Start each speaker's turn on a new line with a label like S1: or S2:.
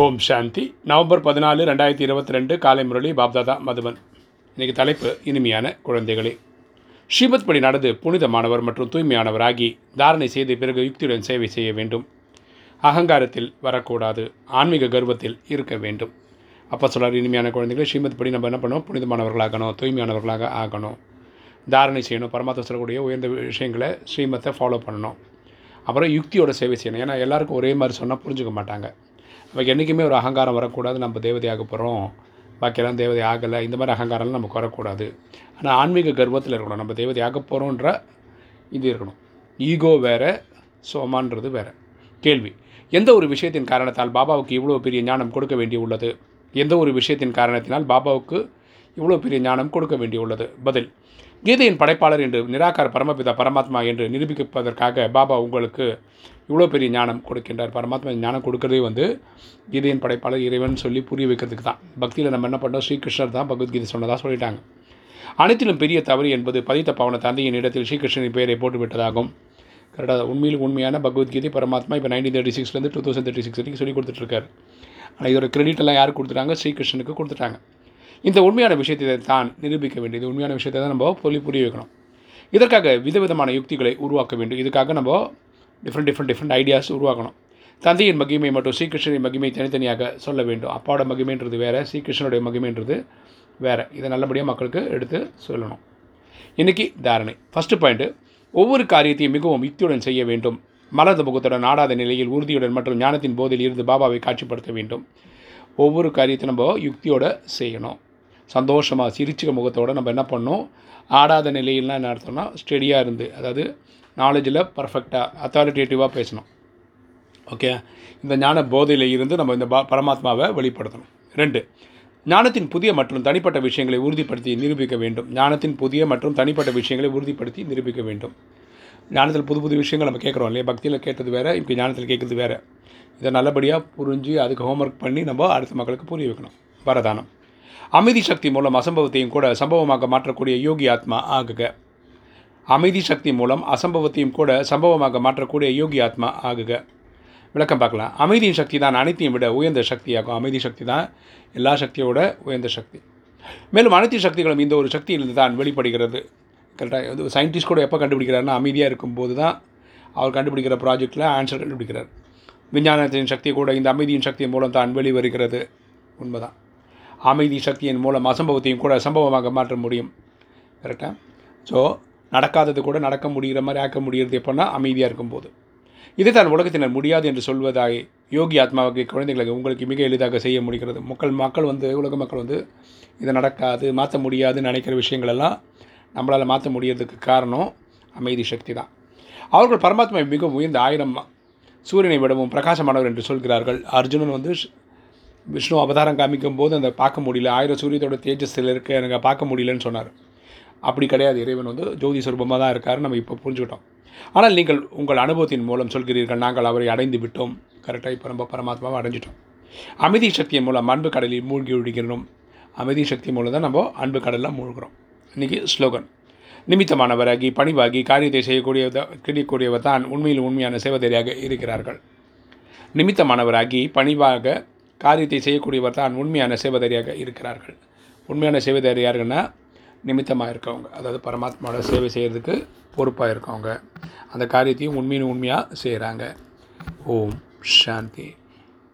S1: ஓம் சாந்தி. November பதினாலு ரெண்டாயிரத்தி இருபத்தி ரெண்டு காலை முரளி பாப்தாதா மதுவன் இன்றைக்கு தலைப்பு இனிமையான குழந்தைகளே. ஸ்ரீமத் படி நடந்து புனிதமானவர் மற்றும் தூய்மையானவராகி தாரணை செய்த பிறகு யுக்தியுடன் சேவை செய்ய வேண்டும். அகங்காரத்தில் வரக்கூடாது ஆன்மீக கர்வத்தில் இருக்க வேண்டும். அப்போ சொல்கிறார் இனிமையான குழந்தைகளை ஸ்ரீமத் படி நம்ம என்ன பண்ணணும்? புனிதமானவர்களாகணும் தூய்மையானவர்களாக ஆகணும். தாரணை செய்யணும் பரமாத்மா சொல்லக்கூடிய உயர்ந்த விஷயங்களை ஸ்ரீமத்தை ஃபாலோ பண்ணணும். அப்புறம் யுக்தியோட சேவை செய்யணும். ஏன்னா எல்லாருக்கும் ஒரே மாதிரி சொன்னால் புரிஞ்சுக்க மாட்டாங்க. நமக்கு என்றைக்குமே ஒரு அகங்காரம் வரக்கூடாது நம்ம தேவதையாக போகிறோம் பாக்கியெல்லாம் தேவதை ஆகலை இந்த மாதிரி அகங்காரம்லாம் நமக்கு வரக்கூடாது. ஆனால் ஆன்மீக கர்வத்தில் இருக்கணும். நம்ம தேவதையாக போகிறோன்ற இது இருக்கணும். ஈகோ வேறு சோமான்றது வேறு. கேள்வி எந்த ஒரு விஷயத்தின் காரணத்தால் பாபாவுக்கு இவ்வளோ பெரிய ஞானம் கொடுக்க வேண்டி உள்ளது? எந்த ஒரு விஷயத்தின் காரணத்தினால் பாபாவுக்கு இவ்வளோ பெரிய ஞானம் கொடுக்க வேண்டியுள்ளது பதில் கீதையின் படைப்பாளர் என்று நிராகார பரமபிதா பரமாத்மா என்று நிரூபிப்பதற்காக பாபா உங்களுக்கு இவ்வளோ பெரிய ஞானம் கொடுக்கின்றார். பரமாத்மா ஞானம் கொடுக்கறதே வந்து கீதையின் படைப்பாளர் இறைவன் சொல்லி புரிய வைக்கிறதுக்கு தான். பக்தியில் நம்ம என்ன பண்ணோம்? ஸ்ரீகிருஷ்ணர் தான் பகவத்கீதை சொன்னதாக சொல்லிட்டாங்க. அனைத்திலும் பெரிய தவறு என்பது பதித்த பவன தந்தையின் இடத்தில் ஸ்ரீகிருஷ்ணனின் பெயரை போட்டுவிட்டதாகும் கரெக்டாக உண்மையில் உண்மையான பகவத்கீதை பரமாத்மா இப்போ நைன்டீன் தேர்ட்டி சிக்ஸ்லேருந்து டூ தௌசண்ட் தேர்ட்டி சிக்ஸ் வரைக்கும் சொல்லி கொடுத்துட்ருக்காரு ஆனால் இதோட கிரெடிட் எல்லாம் யாருக்கு கொடுத்துட்டாங்க? ஸ்ரீகிருஷ்ணனுக்கு கொடுத்துட்டாங்க. இந்த உண்மையான விஷயத்தை தான் நிரூபிக்க வேண்டியது உண்மையான விஷயத்தை தான் நம்ம சொல்லி புரிய வைக்கணும். இதற்காக விதவிதமான யுக்திகளை உருவாக்க வேண்டும். இதுக்காக நம்ம டிஃப்ரெண்ட் டிஃப்ரெண்ட் டிஃப்ரெண்ட் ஐடியாஸ் உருவாக்கணும். தந்தையின் மகிமை மற்றும் ஸ்ரீகிருஷ்ணனின் மகிமை தனித்தனியாக சொல்ல வேண்டும். அப்பாவோட மகிமைன்றது வேறு ஸ்ரீகிருஷ்ணனுடைய மகிமைன்றது வேறு. இதை நல்லபடியாக மக்களுக்கு எடுத்து சொல்லணும். இன்றைக்கி தாரணை. ஃபஸ்ட்டு பாயிண்ட்டு ஒவ்வொரு காரியத்தையும் மிகவும் யுக்தியுடன் செய்ய வேண்டும். மலர்ந்த முகத்துடன் ஆடாத நிலையில் உறுதியுடன் மற்றும் ஞானத்தின் போதில் இருந்து பாபாவை காட்சிப்படுத்த வேண்டும். ஒவ்வொரு காரியத்தையும் நம்ம யுக்தியோடு செய்யணும். சந்தோஷமாக சிரிச்சுக்க முகத்தோடு நம்ம என்ன பண்ணோம்? ஆடாத நிலையிலாம் என்ன அர்த்தம்னா ஸ்டெடியாக இருந்து அதாவது நாலேஜில் பர்ஃபெக்டாக அத்தாரிட்டேட்டிவாக பேசணும். ஓகே இந்த ஞான போதையில் இருந்து நம்ம இந்த பரமாத்மாவை வெளிப்படுத்தணும். ரெண்டு ஞானத்தின் புதிய மற்றும் தனிப்பட்ட விஷயங்களை உறுதிப்படுத்தி நிரூபிக்க வேண்டும். ஞானத்தின் புதிய மற்றும் தனிப்பட்ட விஷயங்களை உறுதிப்படுத்தி நிரூபிக்க வேண்டும். ஞானத்தில் புது புது விஷயங்கள் நம்ம கேட்குறோம் இல்லையா? பக்தியில் கேட்டது வேறு இப்போ ஞானத்தில் கேட்குறது வேறு. இதை நல்லபடியாக புரிஞ்சு அதுக்கு ஹோம்ஒர்க் பண்ணி நம்ம அடுத்த மக்களுக்கு புரிய வைக்கணும். வரதானம். அமைதி சக்தி மூலம் அசம்பவத்தையும் கூட சம்பவமாக மாற்றக்கூடிய யோகி ஆத்மா ஆகுக. அமைதி சக்தி மூலம் அசம்பவத்தையும் கூட சம்பவமாக மாற்றக்கூடிய யோகி ஆத்மா ஆகுக. விளக்கம் பார்க்கலாம். அமைதியின் சக்தி தான் அனைத்தையும் விட உயர்ந்த சக்தியாகும். அமைதி சக்தி தான் எல்லா சக்தியோட உயர்ந்த சக்தி. மேலும் அனைத்து சக்திகளும் இந்த ஒரு சக்தியிலிருந்து தான் வெளிப்படுகிறது. கரெக்டாக இது சயின்டிஸ்ட் கூட எப்போ கண்டுபிடிக்கிறாருன்னா அமைதியாக இருக்கும்போது தான் அவர் கண்டுபிடிக்கிற ப்ராஜெக்டில் ஆன்சர் கண்டுபிடிக்கிறார். விஞ்ஞானத்தின் சக்தி கூட இந்த அமைதியின் சக்தி மூலம் தான் வெளிவருகிறது. உண்மைதான். அமைதி சக்தியின் மூலம் அசம்பவத்தையும் கூட சம்பவமாக மாற்ற முடியும். கரெக்டாக ஸோ நடக்காதது கூட நடக்க முடிகிற மாதிரி ஆக்க முடிகிறது எப்போன்னா அமைதியாக இருக்கும்போது. இதைத்தான் உலகத்தினர் முடியாது என்று சொல்வதாய் யோகி ஆத்மாவுக்கு குழந்தைகளுக்கு உங்களுக்கு மிக எளிதாக செய்ய முடிகிறது. மக்கள் மக்கள் வந்து உலக மக்கள் வந்து இதை நடக்காது மாற்ற முடியாதுன்னு நினைக்கிற விஷயங்களெல்லாம் நம்மளால் மாற்ற முடியறதுக்கு காரணம் அமைதி சக்தி தான். அவர்கள் பரமாத்மா மிக உயர்ந்த ஆயிரம் சூரியனை விடவும் பிரகாசமானவர் என்று சொல்கிறார்கள். அர்ஜுனன் வந்து விஷ்ணு அவதாரம் காமிக்கும் போது அந்த பார்க்க முடியல. ஆயிரம் சூரியத்தோட தேஜஸில் இருக்க எனக்கு பார்க்க முடியலன்னு சொன்னார். அப்படி கிடையாது. இறைவன் வந்து ஜோதி சுரூபமாக தான் இருக்கார். நம்ம இப்போ புரிஞ்சுக்கிட்டோம். ஆனால் நீங்கள் உங்கள் அனுபவத்தின் மூலம் சொல்கிறீர்கள். நாங்கள் அவரை அடைந்து விட்டோம். கரெக்டாக இப்போ நம்ம பரமாத்மாவை அடைஞ்சிட்டோம். அமைதி சக்தியின் மூலம் அன்பு கடலில் மூழ்கி விடுகிறோம் அமைதி சக்தி மூலம் தான் நம்ம அன்பு கடலில் மூழ்கிறோம். இன்றைக்கி ஸ்லோகன். நிமித்தமானவராகி பணிவாகி காரியத்தை செய்யக்கூடிய கிடைக்கக்கூடியவர் தான் உண்மையில் உண்மையான சேவதரியாக இருக்கிறார்கள். நிமித்தமானவராகி பணிவாக காரியத்தை செய்யக்கூடியவர் தான் உண்மையான சேவதரியாக இருக்கிறார்கள். உண்மையான சேவதரி யாருன்னா நிமித்தமாக இருக்கவங்க அதாவது பரமாத்மாவோட சேவை செய்கிறதுக்கு பொறுப்பாக இருக்கவங்க. அந்த காரியத்தையும் உண்மையின் உண்மையாக செய்கிறாங்க ஓம் சாந்தி.